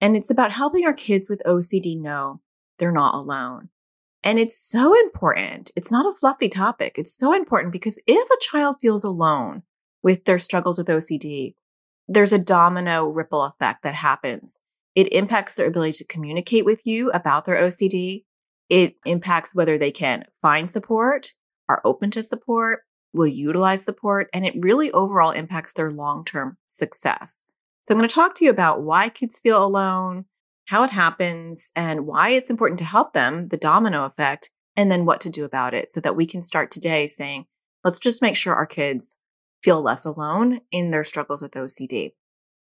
and it's about helping our kids with OCD know they're not alone. And it's so important. It's not a fluffy topic. It's so important because if a child feels alone with their struggles with OCD, there's a domino ripple effect that happens. It impacts their ability to communicate with you about their OCD. It impacts whether they can find support are open to support, will utilize support, and it really overall impacts their long term success. So, I'm going to talk to you about why kids feel alone, how it happens, and why it's important to help them, the domino effect, and then what to do about it so that we can start today saying, let's just make sure our kids feel less alone in their struggles with OCD.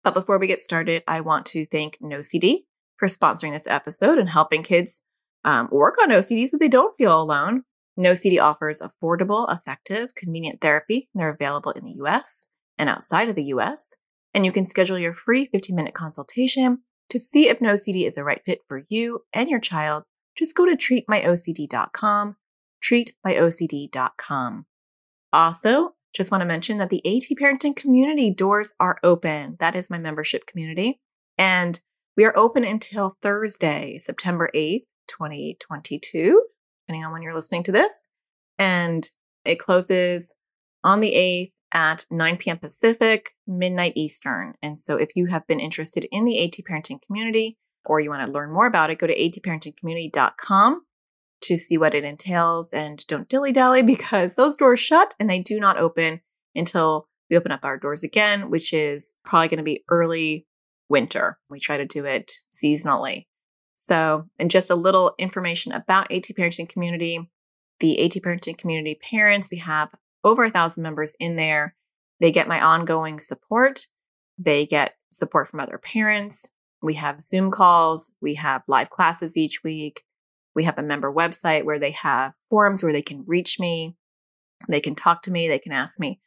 But before we get started, I want to thank NoCD for sponsoring this episode and helping kids um, work on OCD so they don't feel alone. NoCD offers affordable, effective, convenient therapy. They're available in the US and outside of the US. And you can schedule your free 15 minute consultation to see if NoCD is a right fit for you and your child. Just go to treatmyocd.com, treatmyocd.com. Also, just want to mention that the AT Parenting community doors are open. That is my membership community. And we are open until Thursday, September 8th, 2022 depending on when you're listening to this. And it closes on the 8th at 9 p.m. Pacific, midnight Eastern. And so if you have been interested in the AT Parenting community or you want to learn more about it, go to atparentingcommunity.com to see what it entails. And don't dilly dally because those doors shut and they do not open until we open up our doors again, which is probably going to be early winter. We try to do it seasonally. So, and just a little information about AT Parenting Community. The AT Parenting Community parents, we have over a thousand members in there. They get my ongoing support. They get support from other parents. We have Zoom calls. We have live classes each week. We have a member website where they have forums where they can reach me. They can talk to me. They can ask me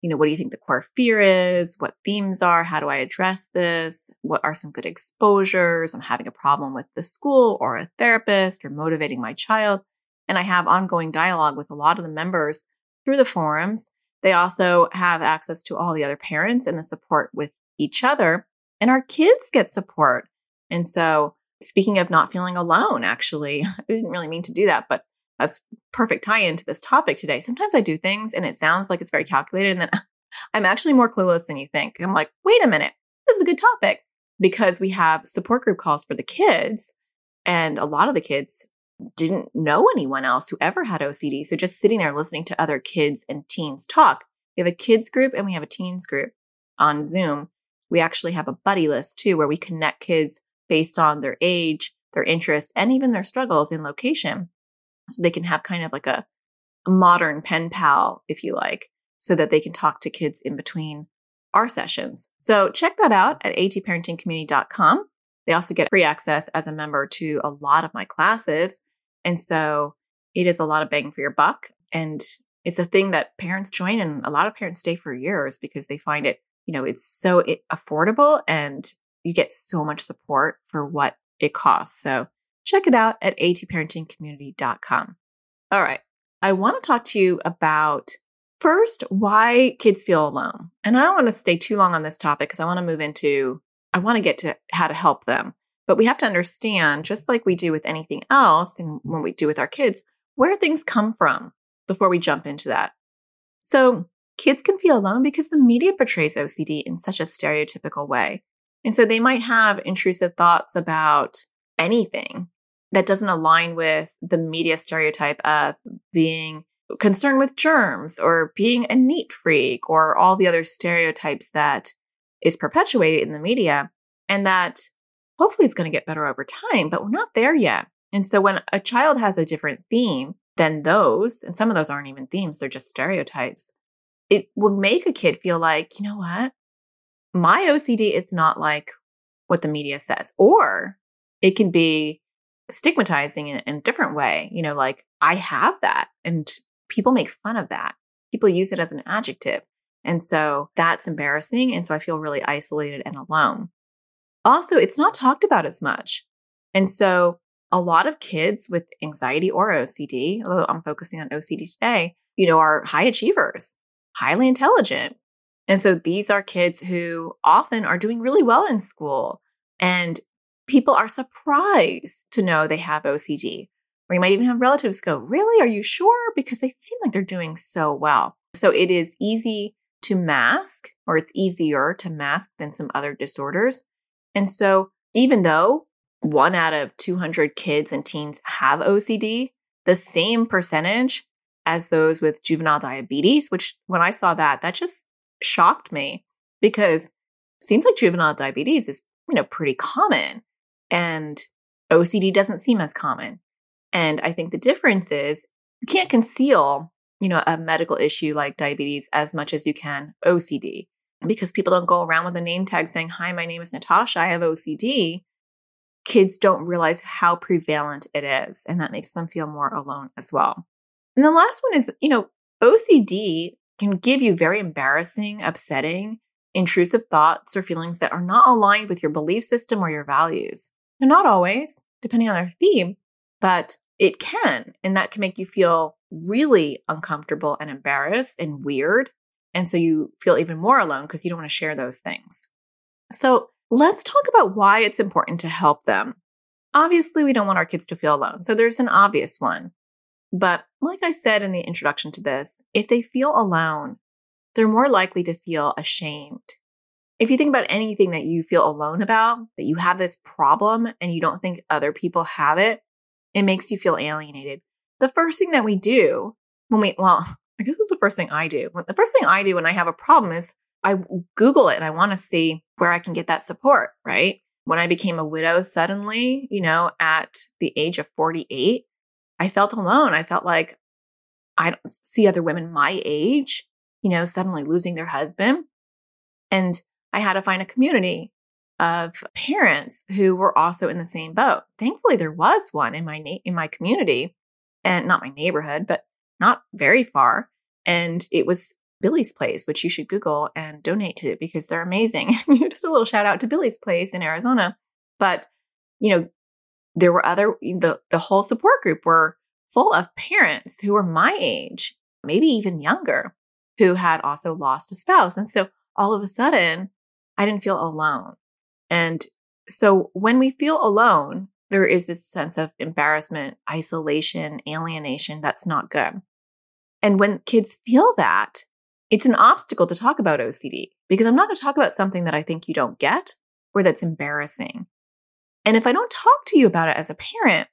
you know, what do you think the core fear is? What themes are? How do I address this? What are some good exposures? I'm having a problem with the school or a therapist or motivating my child. And I have ongoing dialogue with a lot of the members through the forums. They also have access to all the other parents and the support with each other. And our kids get support. And so, speaking of not feeling alone, actually, I didn't really mean to do that, but that's perfect tie into this topic today. Sometimes I do things and it sounds like it's very calculated, and then I'm actually more clueless than you think. I'm like, wait a minute, this is a good topic because we have support group calls for the kids, and a lot of the kids didn't know anyone else who ever had OCD. So just sitting there listening to other kids and teens talk. We have a kids group and we have a teens group on Zoom. We actually have a buddy list too, where we connect kids based on their age, their interest, and even their struggles in location so they can have kind of like a, modern pen pal, if you like, so that they can talk to kids in between our sessions. So check that out at atparentingcommunity.com. They also get free access as a member to a lot of my classes. And so it is a lot of bang for your buck. And it's a thing that parents join and a lot of parents stay for years because they find it, you know, it's so affordable and you get so much support for what it costs. So check it out at atparentingcommunity.com. All right. I want to talk to you about first why kids feel alone. And I don't want to stay too long on this topic because I want to move into, I want to get to how to help them. But we have to understand, just like we do with anything else and when we do with our kids, where things come from before we jump into that. So, kids can feel alone because the media portrays OCD in such a stereotypical way. And so they might have intrusive thoughts about anything that doesn't align with the media stereotype of being concerned with germs or being a neat freak or all the other stereotypes that is perpetuated in the media and that hopefully it's going to get better over time, but we're not there yet. And so when a child has a different theme than those, and some of those aren't even themes, they're just stereotypes, it will make a kid feel like, you know what? My OCD is not like what the media says, or it can be stigmatizing in, in a different way. You know, like I have that and people make fun of that. People use it as an adjective. And so that's embarrassing. And so I feel really isolated and alone. Also, it's not talked about as much. And so a lot of kids with anxiety or OCD, although I'm focusing on OCD today, you know, are high achievers, highly intelligent. And so these are kids who often are doing really well in school. And people are surprised to know they have OCD. Or you might even have relatives go, Really? Are you sure? Because they seem like they're doing so well. So it is easy to mask, or it's easier to mask than some other disorders. And so even though one out of 200 kids and teens have OCD, the same percentage as those with juvenile diabetes, which when I saw that, that just shocked me because seems like juvenile diabetes is, you know, pretty common and OCD doesn't seem as common. And I think the difference is you can't conceal, you know, a medical issue like diabetes as much as you can OCD because people don't go around with a name tag saying, Hi, my name is Natasha, I have OCD kids don't realize how prevalent it is. And that makes them feel more alone as well. And the last one is, you know, OCD can give you very embarrassing, upsetting, intrusive thoughts or feelings that are not aligned with your belief system or your values. They're not always, depending on our theme, but it can. And that can make you feel really uncomfortable and embarrassed and weird. And so you feel even more alone because you don't want to share those things. So Let's talk about why it's important to help them. Obviously, we don't want our kids to feel alone, so there's an obvious one. But like I said in the introduction to this, if they feel alone, they're more likely to feel ashamed. If you think about anything that you feel alone about, that you have this problem and you don't think other people have it, it makes you feel alienated. The first thing that we do when we, well, I guess it's the first thing I do. The first thing I do when I have a problem is I Google it and I want to see where I can get that support, right? When I became a widow suddenly, you know, at the age of 48, I felt alone. I felt like I don't see other women my age, you know, suddenly losing their husband. And I had to find a community of parents who were also in the same boat. Thankfully, there was one in my na- in my community, and not my neighborhood, but not very far. And it was Billy's Place, which you should Google and donate to because they're amazing. Just a little shout out to Billy's Place in Arizona. But, you know, there were other, the, the whole support group were full of parents who were my age, maybe even younger, who had also lost a spouse. And so all of a sudden, I didn't feel alone. And so when we feel alone, there is this sense of embarrassment, isolation, alienation that's not good. And when kids feel that, it's an obstacle to talk about OCD because I'm not going to talk about something that I think you don't get or that's embarrassing. And if I don't talk to you about it as a parent,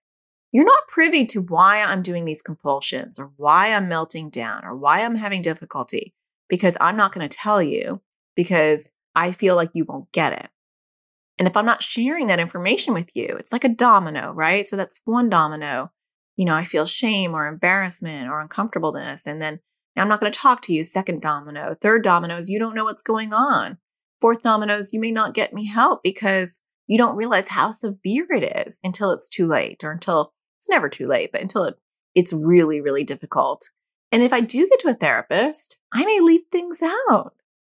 you're not privy to why I'm doing these compulsions or why I'm melting down or why I'm having difficulty because I'm not going to tell you because I feel like you won't get it. And if I'm not sharing that information with you, it's like a domino, right? So that's one domino. You know, I feel shame or embarrassment or uncomfortableness. And then I'm not going to talk to you. Second domino. Third domino is you don't know what's going on. Fourth domino is you may not get me help because you don't realize how severe it is until it's too late or until it's never too late, but until it, it's really, really difficult. And if I do get to a therapist, I may leave things out.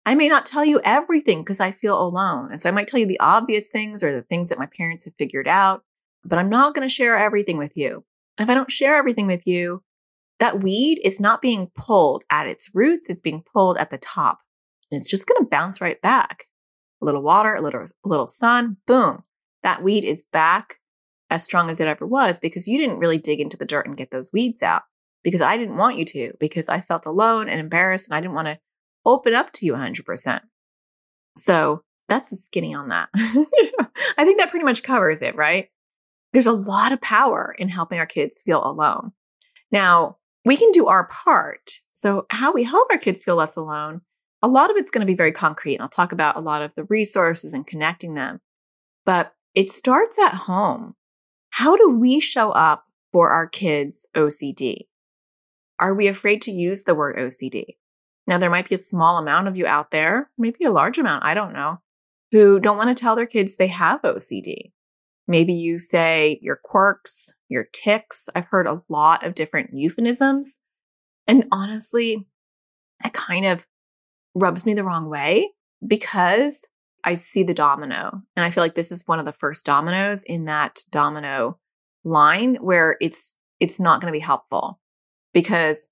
I may not tell you everything because I feel alone. And so I might tell you the obvious things or the things that my parents have figured out, but I'm not going to share everything with you. And if I don't share everything with you, that weed is not being pulled at its roots, it's being pulled at the top. And it's just going to bounce right back. A little water, a little, a little sun, boom. That weed is back as strong as it ever was because you didn't really dig into the dirt and get those weeds out because I didn't want you to because I felt alone and embarrassed and I didn't want to open up to you 100%. So that's the skinny on that. I think that pretty much covers it, right? There's a lot of power in helping our kids feel alone. Now, we can do our part. So, how we help our kids feel less alone, a lot of it's going to be very concrete. And I'll talk about a lot of the resources and connecting them. But it starts at home. How do we show up for our kids' OCD? Are we afraid to use the word OCD? Now, there might be a small amount of you out there, maybe a large amount, I don't know, who don't want to tell their kids they have OCD. Maybe you say your quirks, your ticks. I've heard a lot of different euphemisms. And honestly, it kind of rubs me the wrong way because I see the domino. And I feel like this is one of the first dominoes in that domino line where it's it's not going to be helpful. Because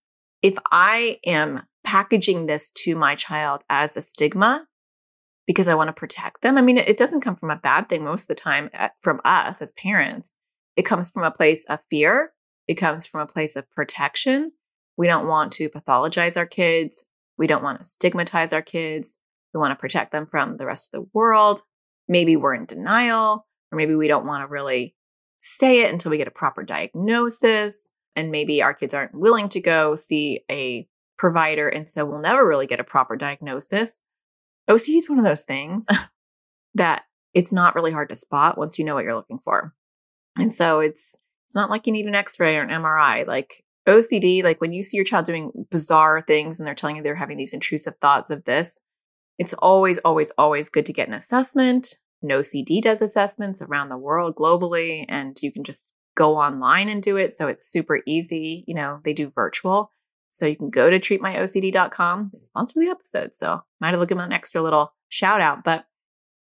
if I am packaging this to my child as a stigma because I want to protect them, I mean, it doesn't come from a bad thing most of the time uh, from us as parents. It comes from a place of fear. It comes from a place of protection. We don't want to pathologize our kids. We don't want to stigmatize our kids. We want to protect them from the rest of the world. Maybe we're in denial, or maybe we don't want to really say it until we get a proper diagnosis. And maybe our kids aren't willing to go see a provider. And so we'll never really get a proper diagnosis. OCD is one of those things that it's not really hard to spot once you know what you're looking for. And so it's it's not like you need an x-ray or an MRI. Like OCD, like when you see your child doing bizarre things and they're telling you they're having these intrusive thoughts of this, it's always, always, always good to get an assessment. NOCD does assessments around the world globally, and you can just go online and do it. So it's super easy. You know, they do virtual. So you can go to treatmyocd.com. They sponsor the episode. So might have give them an extra little shout out, but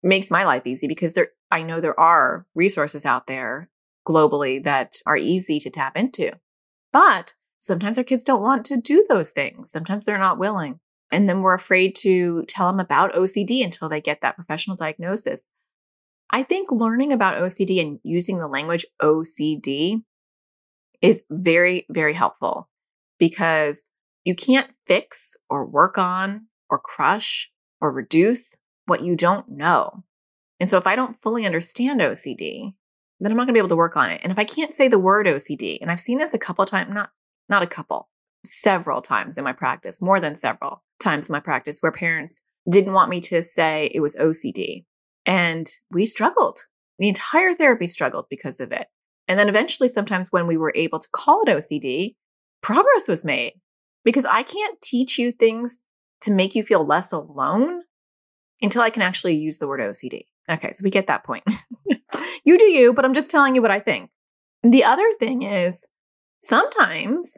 makes my life easy because there I know there are resources out there globally that are easy to tap into. But sometimes our kids don't want to do those things. Sometimes they're not willing. And then we're afraid to tell them about OCD until they get that professional diagnosis. I think learning about OCD and using the language OCD is very, very helpful because you can't fix or work on or crush or reduce what you don't know. And so if I don't fully understand OCD, then I'm not going to be able to work on it. And if I can't say the word OCD, and I've seen this a couple times, not not a couple, several times in my practice, more than several times in my practice where parents didn't want me to say it was OCD. And we struggled. The entire therapy struggled because of it. And then eventually, sometimes when we were able to call it OCD, progress was made because I can't teach you things to make you feel less alone until I can actually use the word OCD. Okay, so we get that point. you do you, but I'm just telling you what I think. The other thing is sometimes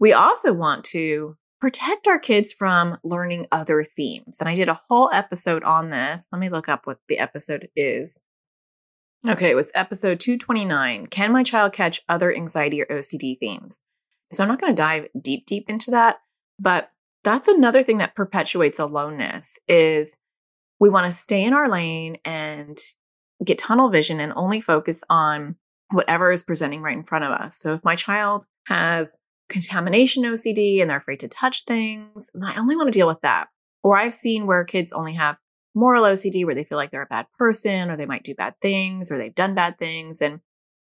we also want to protect our kids from learning other themes. And I did a whole episode on this. Let me look up what the episode is. Okay, it was episode 229 Can my child catch other anxiety or OCD themes? So I'm not going to dive deep, deep into that, but that's another thing that perpetuates aloneness is we want to stay in our lane and get tunnel vision and only focus on whatever is presenting right in front of us. So if my child has contamination OCD and they're afraid to touch things, then I only want to deal with that. Or I've seen where kids only have moral OCD where they feel like they're a bad person or they might do bad things or they've done bad things. And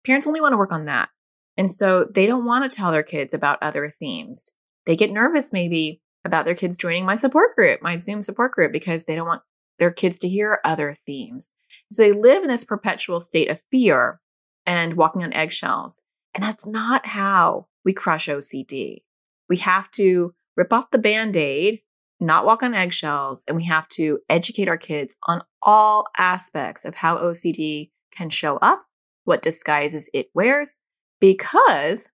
parents only want to work on that. And so they don't want to tell their kids about other themes. They get nervous maybe about their kids joining my support group, my Zoom support group, because they don't want their kids to hear other themes. So they live in this perpetual state of fear and walking on eggshells. And that's not how we crush OCD. We have to rip off the band aid, not walk on eggshells, and we have to educate our kids on all aspects of how OCD can show up, what disguises it wears, because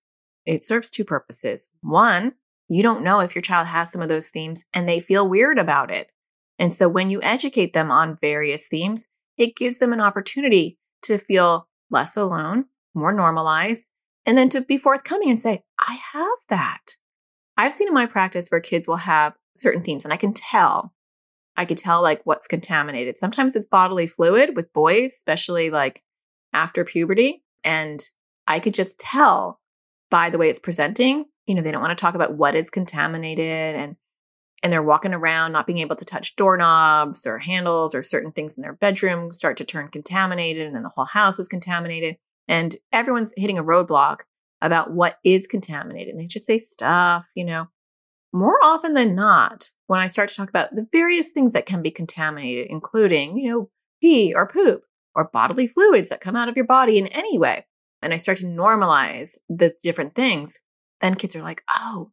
it serves two purposes. One, you don't know if your child has some of those themes and they feel weird about it. And so when you educate them on various themes, it gives them an opportunity to feel less alone, more normalized, and then to be forthcoming and say, I have that. I've seen in my practice where kids will have certain themes and I can tell. I could tell like what's contaminated. Sometimes it's bodily fluid with boys, especially like after puberty. And I could just tell by the way it's presenting. You know, they don't want to talk about what is contaminated and and they're walking around not being able to touch doorknobs or handles or certain things in their bedroom start to turn contaminated and then the whole house is contaminated and everyone's hitting a roadblock about what is contaminated and they just say stuff you know more often than not when i start to talk about the various things that can be contaminated including you know pee or poop or bodily fluids that come out of your body in any way and i start to normalize the different things then kids are like oh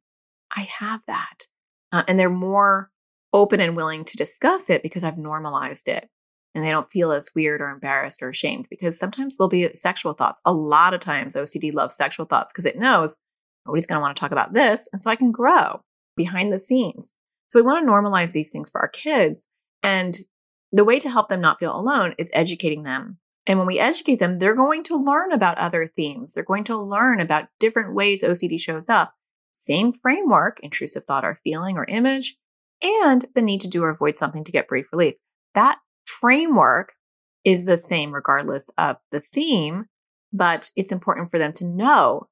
i have that uh, and they're more open and willing to discuss it because I've normalized it. And they don't feel as weird or embarrassed or ashamed because sometimes there'll be sexual thoughts. A lot of times OCD loves sexual thoughts because it knows nobody's going to want to talk about this. And so I can grow behind the scenes. So we want to normalize these things for our kids. And the way to help them not feel alone is educating them. And when we educate them, they're going to learn about other themes. They're going to learn about different ways OCD shows up. Same framework, intrusive thought or feeling or image, and the need to do or avoid something to get brief relief. That framework is the same regardless of the theme, but it's important for them to know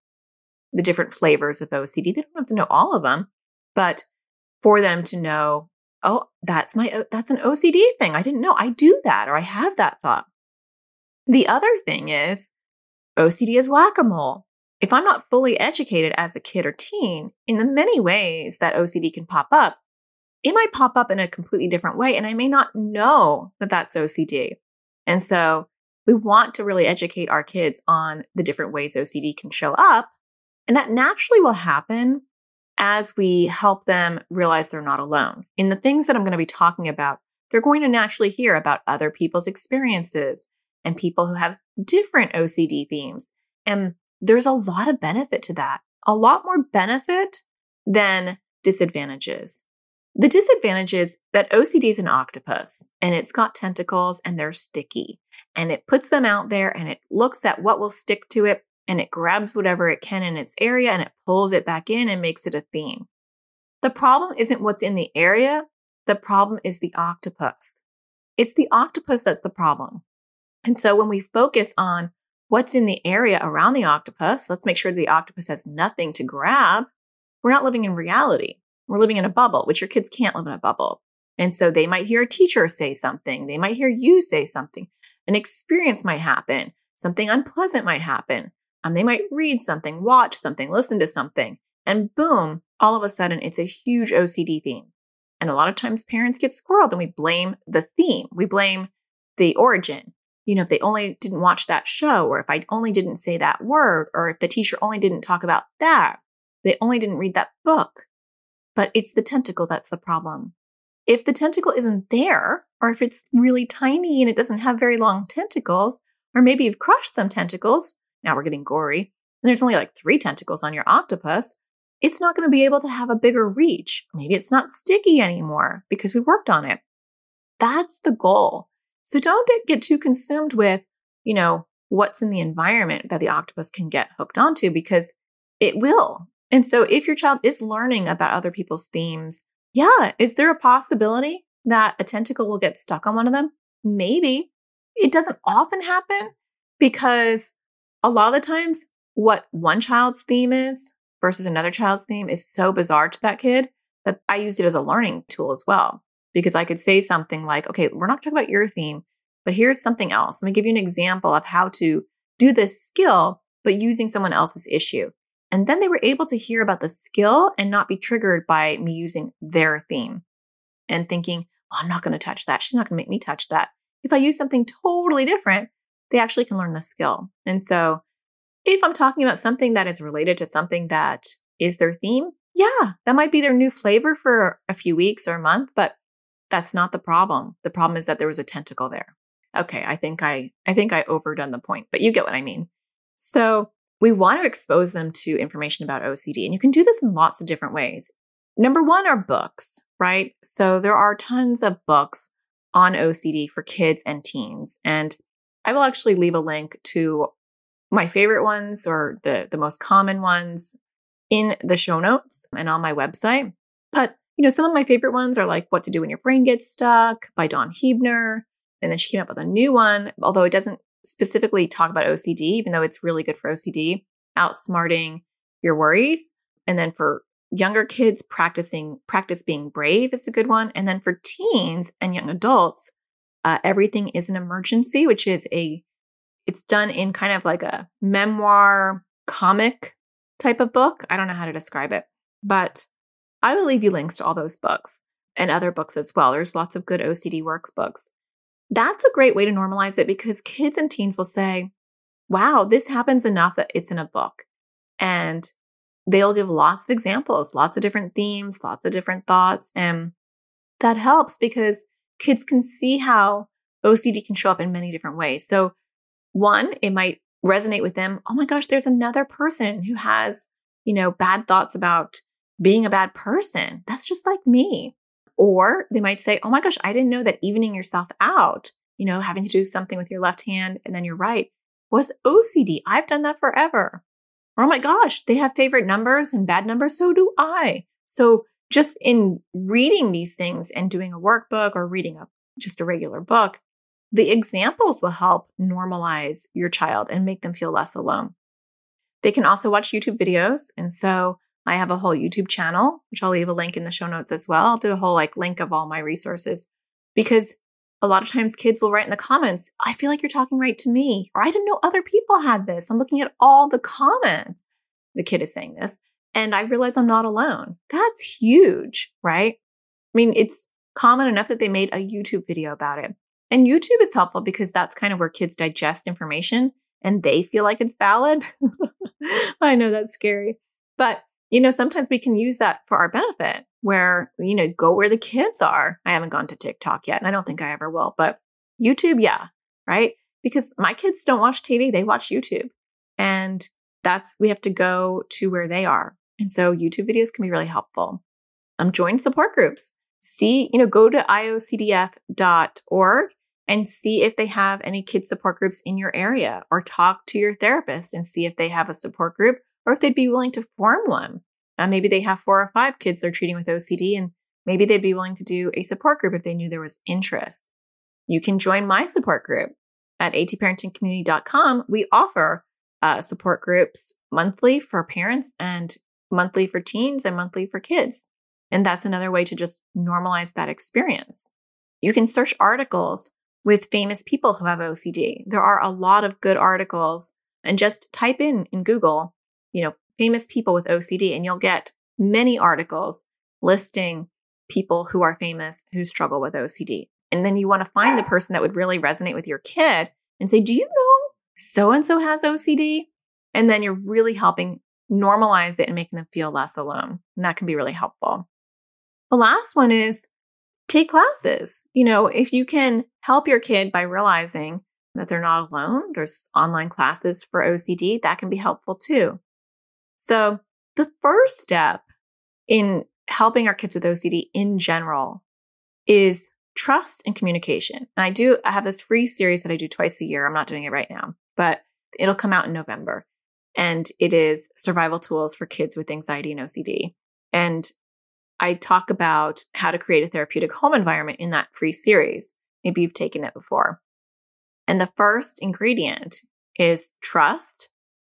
the different flavors of OCD. They don't have to know all of them, but for them to know, oh, that's my uh, that's an OCD thing. I didn't know. I do that or I have that thought. The other thing is OCD is whack-a-mole. If I'm not fully educated as the kid or teen in the many ways that OCD can pop up, it might pop up in a completely different way and I may not know that that's OCD. And so we want to really educate our kids on the different ways OCD can show up. And that naturally will happen as we help them realize they're not alone. In the things that I'm going to be talking about, they're going to naturally hear about other people's experiences and people who have different OCD themes. And there's a lot of benefit to that, a lot more benefit than disadvantages. The disadvantage is that OCD is an octopus and it's got tentacles and they're sticky and it puts them out there and it looks at what will stick to it and it grabs whatever it can in its area and it pulls it back in and makes it a theme. The problem isn't what's in the area. The problem is the octopus. It's the octopus that's the problem. And so when we focus on what's in the area around the octopus, let's make sure the octopus has nothing to grab. We're not living in reality. We're living in a bubble, which your kids can't live in a bubble. And so they might hear a teacher say something. They might hear you say something. An experience might happen. Something unpleasant might happen. Um, they might read something, watch something, listen to something. And boom, all of a sudden it's a huge OCD theme. And a lot of times parents get squirreled and we blame the theme. We blame the origin. You know, if they only didn't watch that show, or if I only didn't say that word, or if the teacher only didn't talk about that, they only didn't read that book but it's the tentacle that's the problem. If the tentacle isn't there, or if it's really tiny and it doesn't have very long tentacles, or maybe you've crushed some tentacles, now we're getting gory, and there's only like three tentacles on your octopus, it's not going to be able to have a bigger reach. Maybe it's not sticky anymore because we worked on it. That's the goal. So don't get too consumed with, you know, what's in the environment that the octopus can get hooked onto because it will. And so if your child is learning about other people's themes, yeah, is there a possibility that a tentacle will get stuck on one of them? Maybe. It doesn't often happen because a lot of the times what one child's theme is versus another child's theme is so bizarre to that kid that I used it as a learning tool as well. Because I could say something like, okay, we're not talking about your theme, but here's something else. Let me give you an example of how to do this skill, but using someone else's issue. And then they were able to hear about the skill and not be triggered by me using their theme and thinking, oh, I'm not going to touch that. She's not going to make me touch that. If I use something totally different, they actually can learn the skill. And so if I'm talking about something that is related to something that is their theme, yeah, that might be their new flavor for a few weeks or a month, but that's not the problem. The problem is that there was a tentacle there. Okay, I think I I think I overdone the point, but you get what I mean. So we want to expose them to information about OCD. And you can do this in lots of different ways. Number one are books, right? So there are tons of books on OCD for kids and teens. And I will actually leave a link to my favorite ones or the, the most common ones in the show notes and on my website. But, you know, some of my favorite ones are like What to Do When Your Brain Gets Stuck by Dawn Huebner. And then she came up with a new one, although it doesn't specifically talk about OCD, even though it's really good for OCD, outsmarting your worries. And then for younger kids, practicing practice being brave is a good one. And then for teens and young adults, uh, everything is an emergency, which is a it's done in kind of like a memoir comic type of book. I don't know how to describe it, but I will leave you links to all those books and other books as well. There's lots of good OCD works books that's a great way to normalize it because kids and teens will say, wow, this happens enough that it's in a book. And they'll give lots of examples, lots of different themes, lots of different thoughts. And that helps because kids can see how OCD can show up in many different ways. So, one, it might resonate with them. Oh my gosh, there's another person who has, you know, bad thoughts about being a bad person. That's just like me. Or they might say, oh my gosh, I didn't know that evening yourself out, you know, having to do something with your left hand and then your right was OCD. I've done that forever. Or, oh my gosh, they have favorite numbers and bad numbers. So do I. So just in reading these things and doing a workbook or reading a just a regular book, the examples will help normalize your child and make them feel less alone. They can also watch YouTube videos. And so I have a whole YouTube channel, which I'll leave a link in the show notes as well. I'll do a whole like link of all my resources because a lot of times kids will write in the comments, I feel like you're talking right to me, or I didn't know other people had this. I'm looking at all the comments. The kid is saying this, and I realize I'm not alone. That's huge, right? I mean, it's common enough that they made a YouTube video about it. And YouTube is helpful because that's kind of where kids digest information and they feel like it's valid. I know that's scary. But, you know, sometimes we can use that for our benefit where, you know, go where the kids are. I haven't gone to TikTok yet, and I don't think I ever will, but YouTube, yeah, right? Because my kids don't watch TV, they watch YouTube. And that's, we have to go to where they are. And so YouTube videos can be really helpful. Um, join support groups. See, you know, go to iocdf.org and see if they have any kids support groups in your area or talk to your therapist and see if they have a support group or if they'd be willing to form one. Uh, maybe they have four or five kids they're treating with OCD and maybe they'd be willing to do a support group if they knew there was interest. You can join my support group at atparentingcommunity.com. We offer uh, support groups monthly for parents and monthly for teens and monthly for kids. And that's another way to just normalize that experience. You can search articles with famous people who have OCD. There are a lot of good articles and just type in in Google, you know, famous people with OCD and you'll get many articles listing people who are famous who struggle with OCD. And then you want to find the person that would really resonate with your kid and say, "Do you know so and so has OCD?" And then you're really helping normalize it and making them feel less alone. And that can be really helpful. The last one is take classes. You know, if you can help your kid by realizing that they're not alone, there's online classes for OCD, that can be helpful too. So, the first step in helping our kids with OCD in general is trust and communication. And I do, I have this free series that I do twice a year. I'm not doing it right now, but it'll come out in November and it is survival tools for kids with anxiety and OCD. And I talk about how to create a therapeutic home environment in that free series. Maybe you've taken it before. And the first ingredient is trust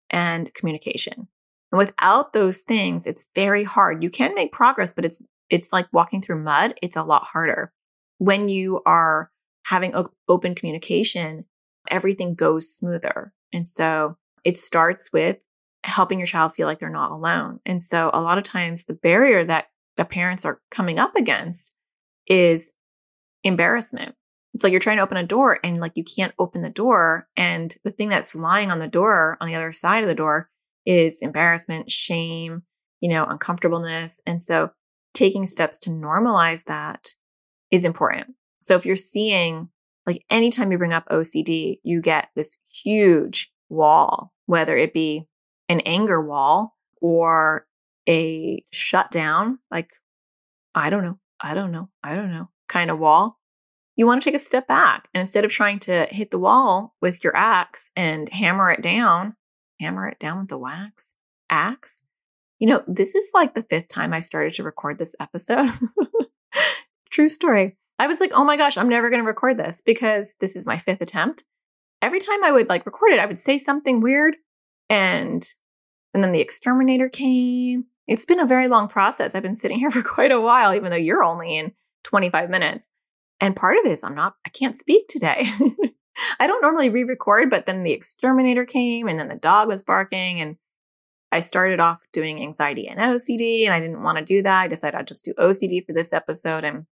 and communication. And without those things, it's very hard. You can make progress, but it's it's like walking through mud. It's a lot harder. When you are having open communication, everything goes smoother. And so it starts with helping your child feel like they're not alone. And so a lot of times the barrier that the parents are coming up against is embarrassment. It's like you're trying to open a door and like you can't open the door. And the thing that's lying on the door on the other side of the door is embarrassment, shame, you know, uncomfortableness. And so taking steps to normalize that is important. So if you're seeing like anytime you bring up OCD, you get this huge wall, whether it be an anger wall or a shutdown, like, I don't know, I don't know, I don't know kind of wall. You want to take a step back. And instead of trying to hit the wall with your axe and hammer it down, hammer it down with the wax axe. You know, this is like the fifth time I started to record this episode. True story. I was like, oh my gosh, I'm never going to record this because this is my fifth attempt. Every time I would like record it, I would say something weird and and then the exterminator came. It's been a very long process. I've been sitting here for quite a while, even though you're only in 25 minutes. And part of it is I'm not, I can't speak today. I don't normally re record, but then the exterminator came and then the dog was barking. And I started off doing anxiety and OCD, and I didn't want to do that. I decided I'd just do OCD for this episode. And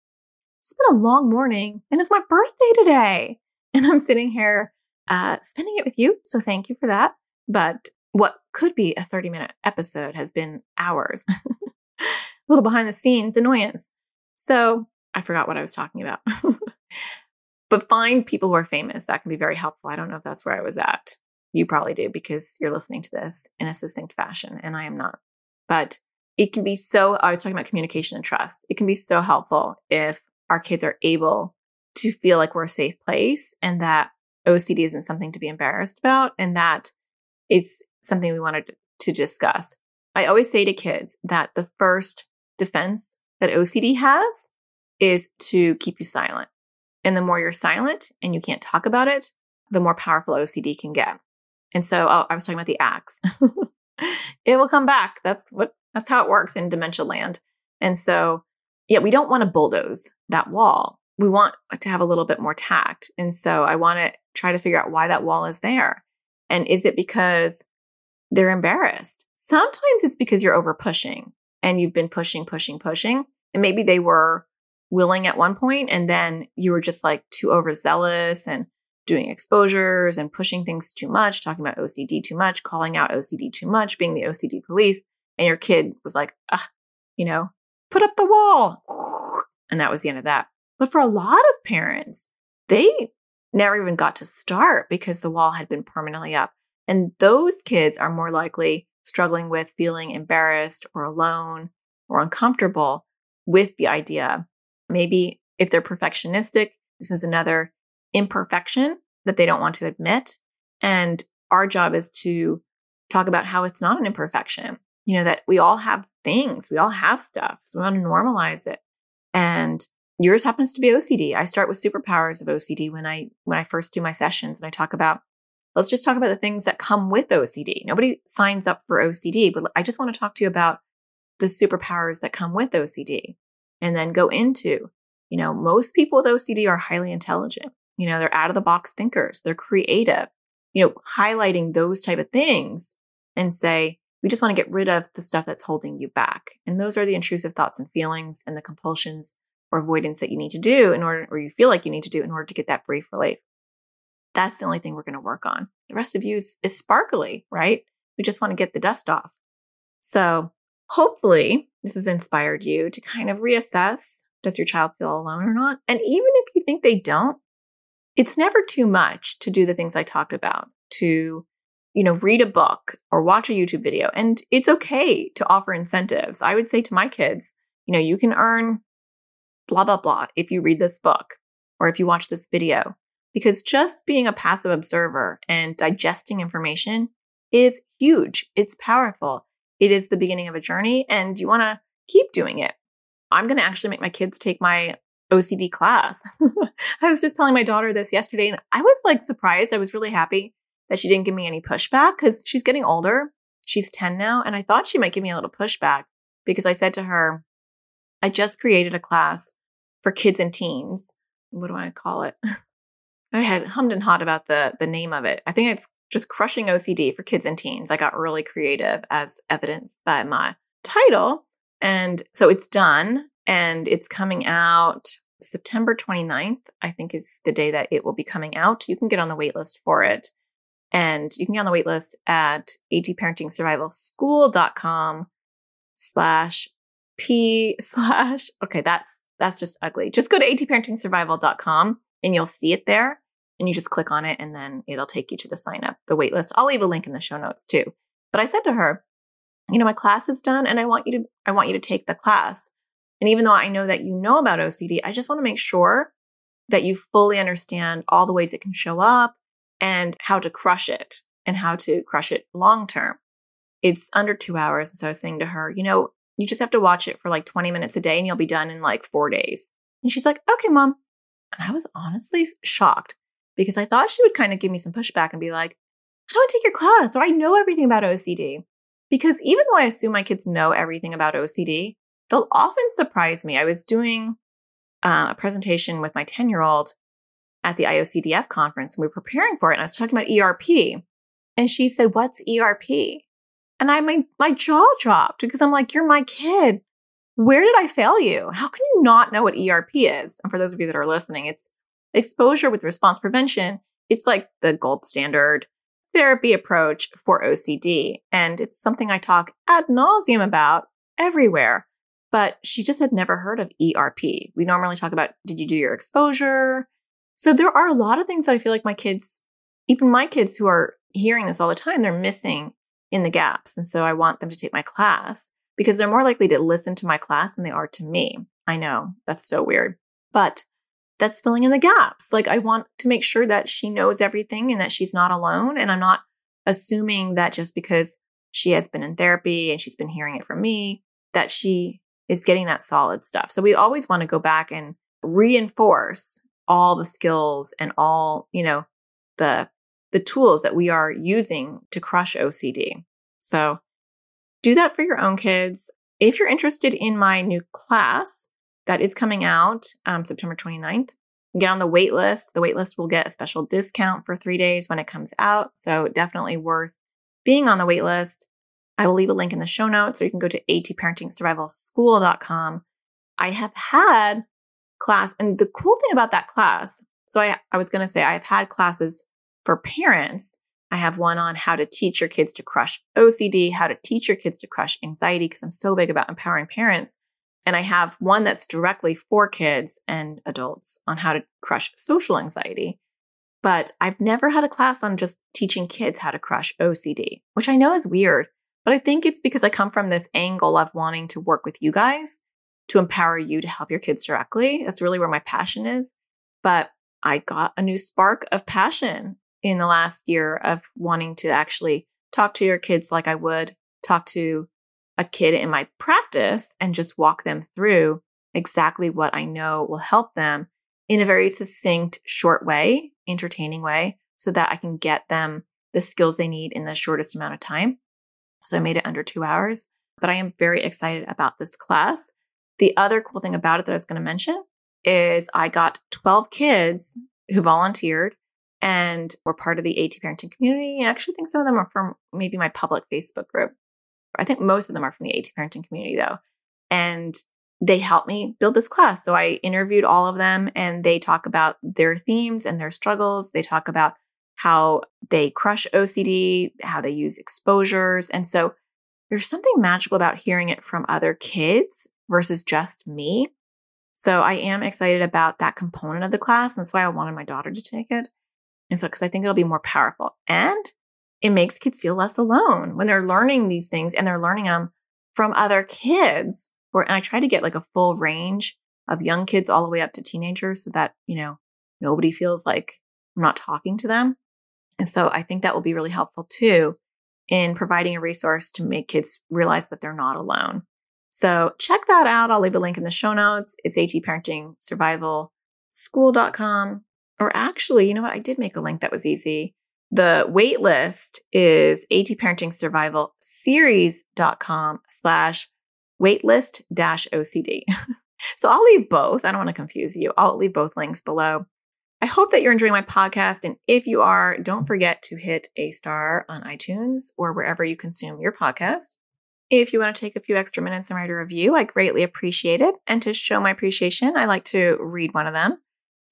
it's been a long morning, and it's my birthday today. And I'm sitting here uh, spending it with you. So thank you for that. But what could be a 30 minute episode has been hours. a little behind the scenes annoyance. So I forgot what I was talking about. but find people who are famous. That can be very helpful. I don't know if that's where I was at. You probably do because you're listening to this in a succinct fashion, and I am not. But it can be so, I was talking about communication and trust. It can be so helpful if our kids are able to feel like we're a safe place and that OCD isn't something to be embarrassed about and that it's something we wanted to discuss. I always say to kids that the first defense that OCD has is to keep you silent. And the more you're silent and you can't talk about it, the more powerful OCD can get. And so, oh, I was talking about the axe. it will come back. That's what that's how it works in dementia land. And so, yeah, we don't want to bulldoze that wall. We want to have a little bit more tact. And so I want to try to figure out why that wall is there. And is it because they're embarrassed? Sometimes it's because you're over pushing and you've been pushing, pushing, pushing. And maybe they were willing at one point and then you were just like too overzealous and doing exposures and pushing things too much, talking about OCD too much, calling out OCD too much, being the OCD police. And your kid was like, ah, you know, put up the wall. And that was the end of that. But for a lot of parents, they never even got to start because the wall had been permanently up. And those kids are more likely struggling with feeling embarrassed or alone or uncomfortable with the idea. Maybe if they're perfectionistic, this is another imperfection that they don't want to admit. And our job is to talk about how it's not an imperfection, you know, that we all have things, we all have stuff. So we want to normalize it. And yours happens to be OCD. I start with superpowers of OCD when I when I first do my sessions and I talk about let's just talk about the things that come with OCD. Nobody signs up for OCD, but I just want to talk to you about the superpowers that come with OCD and then go into, you know, most people with OCD are highly intelligent. You know, they're out of the box thinkers, they're creative, you know, highlighting those type of things and say, we just want to get rid of the stuff that's holding you back. And those are the intrusive thoughts and feelings and the compulsions or avoidance that you need to do in order, or you feel like you need to do in order to get that brief relief. That's the only thing we're going to work on. The rest of you is, is sparkly, right? We just want to get the dust off. So hopefully this has inspired you to kind of reassess does your child feel alone or not? And even if you think they don't, it's never too much to do the things I talked about, to, you know, read a book or watch a YouTube video. And it's okay to offer incentives. I would say to my kids, you know, you can earn blah, blah, blah if you read this book or if you watch this video. Because just being a passive observer and digesting information is huge. It's powerful. It is the beginning of a journey and you want to keep doing it. I'm going to actually make my kids take my OCD class. I was just telling my daughter this yesterday and I was like surprised. I was really happy that she didn't give me any pushback because she's getting older. She's 10 now. And I thought she might give me a little pushback because I said to her, I just created a class for kids and teens. What do I call it? I had hummed and hawed about the the name of it. I think it's just crushing OCD for kids and teens. I got really creative as evidenced by my title. And so it's done and it's coming out September 29th, I think is the day that it will be coming out. You can get on the waitlist for it. And you can get on the waitlist at atparentingsurvivalschool.com slash p slash, okay, that's, that's just ugly. Just go to atparentingsurvival.com and you'll see it there and you just click on it and then it'll take you to the sign up, the wait list. I'll leave a link in the show notes too. But I said to her, you know, my class is done and I want you to, I want you to take the class. And even though I know that you know about OCD, I just want to make sure that you fully understand all the ways it can show up and how to crush it and how to crush it long term. It's under two hours. And so I was saying to her, you know, you just have to watch it for like 20 minutes a day and you'll be done in like four days. And she's like, okay, mom. And I was honestly shocked because I thought she would kind of give me some pushback and be like, I don't take your class or I know everything about OCD. Because even though I assume my kids know everything about OCD, they'll often surprise me. I was doing uh, a presentation with my 10 year old at the IOCDF conference and we were preparing for it. And I was talking about ERP. And she said, What's ERP? And I my my jaw dropped because I'm like, You're my kid. Where did I fail you? How can you not know what ERP is? And for those of you that are listening, it's exposure with response prevention. It's like the gold standard therapy approach for OCD. And it's something I talk ad nauseum about everywhere. But she just had never heard of ERP. We normally talk about did you do your exposure? So there are a lot of things that I feel like my kids, even my kids who are hearing this all the time, they're missing in the gaps. And so I want them to take my class because they're more likely to listen to my class than they are to me. I know that's so weird, but that's filling in the gaps. Like I want to make sure that she knows everything and that she's not alone. And I'm not assuming that just because she has been in therapy and she's been hearing it from me, that she is getting that solid stuff. So we always want to go back and reinforce all the skills and all, you know, the the tools that we are using to crush OCD. So do that for your own kids. If you're interested in my new class that is coming out um, September 29th, get on the wait list. The wait list will get a special discount for three days when it comes out. So definitely worth being on the wait list. I will leave a link in the show notes, or you can go to atparentingsurvivalschool.com. I have had class, and the cool thing about that class, so I, I was going to say I've had classes for parents. I have one on how to teach your kids to crush OCD, how to teach your kids to crush anxiety, because I'm so big about empowering parents. And I have one that's directly for kids and adults on how to crush social anxiety. But I've never had a class on just teaching kids how to crush OCD, which I know is weird but I think it's because I come from this angle of wanting to work with you guys to empower you to help your kids directly. That's really where my passion is. But I got a new spark of passion in the last year of wanting to actually talk to your kids like I would talk to a kid in my practice and just walk them through exactly what I know will help them in a very succinct, short way, entertaining way, so that I can get them the skills they need in the shortest amount of time. So I made it under two hours, but I am very excited about this class. The other cool thing about it that I was going to mention is I got 12 kids who volunteered and were part of the AT parenting community. And I actually think some of them are from maybe my public Facebook group. I think most of them are from the AT parenting community though. And they helped me build this class. So I interviewed all of them and they talk about their themes and their struggles. They talk about how they crush OCD, how they use exposures. And so there's something magical about hearing it from other kids versus just me. So I am excited about that component of the class. And that's why I wanted my daughter to take it. And so, because I think it'll be more powerful and it makes kids feel less alone when they're learning these things and they're learning them from other kids. Or, and I try to get like a full range of young kids all the way up to teenagers so that, you know, nobody feels like I'm not talking to them. And so I think that will be really helpful too in providing a resource to make kids realize that they're not alone. So check that out. I'll leave a link in the show notes. It's AT Parenting Or actually, you know what? I did make a link that was easy. The wait list is AT Parenting Survival Series.com slash waitlist dash OCD. so I'll leave both. I don't want to confuse you. I'll leave both links below. I hope that you're enjoying my podcast. And if you are, don't forget to hit a star on iTunes or wherever you consume your podcast. If you want to take a few extra minutes and write a review, I greatly appreciate it. And to show my appreciation, I like to read one of them.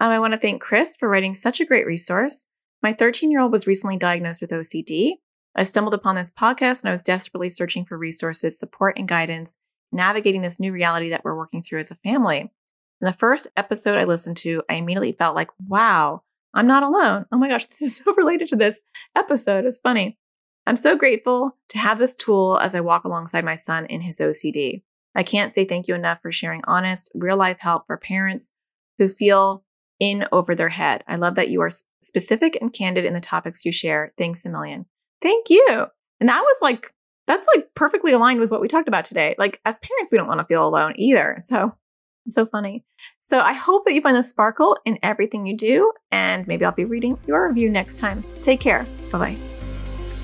Um, I want to thank Chris for writing such a great resource. My 13 year old was recently diagnosed with OCD. I stumbled upon this podcast and I was desperately searching for resources, support, and guidance, navigating this new reality that we're working through as a family. In the first episode I listened to, I immediately felt like, wow, I'm not alone. Oh my gosh, this is so related to this episode. It's funny. I'm so grateful to have this tool as I walk alongside my son in his OCD. I can't say thank you enough for sharing honest, real life help for parents who feel in over their head. I love that you are specific and candid in the topics you share. Thanks a million. Thank you. And that was like, that's like perfectly aligned with what we talked about today. Like, as parents, we don't want to feel alone either. So so funny. So I hope that you find the sparkle in everything you do, and maybe I'll be reading your review next time. Take care. Bye bye.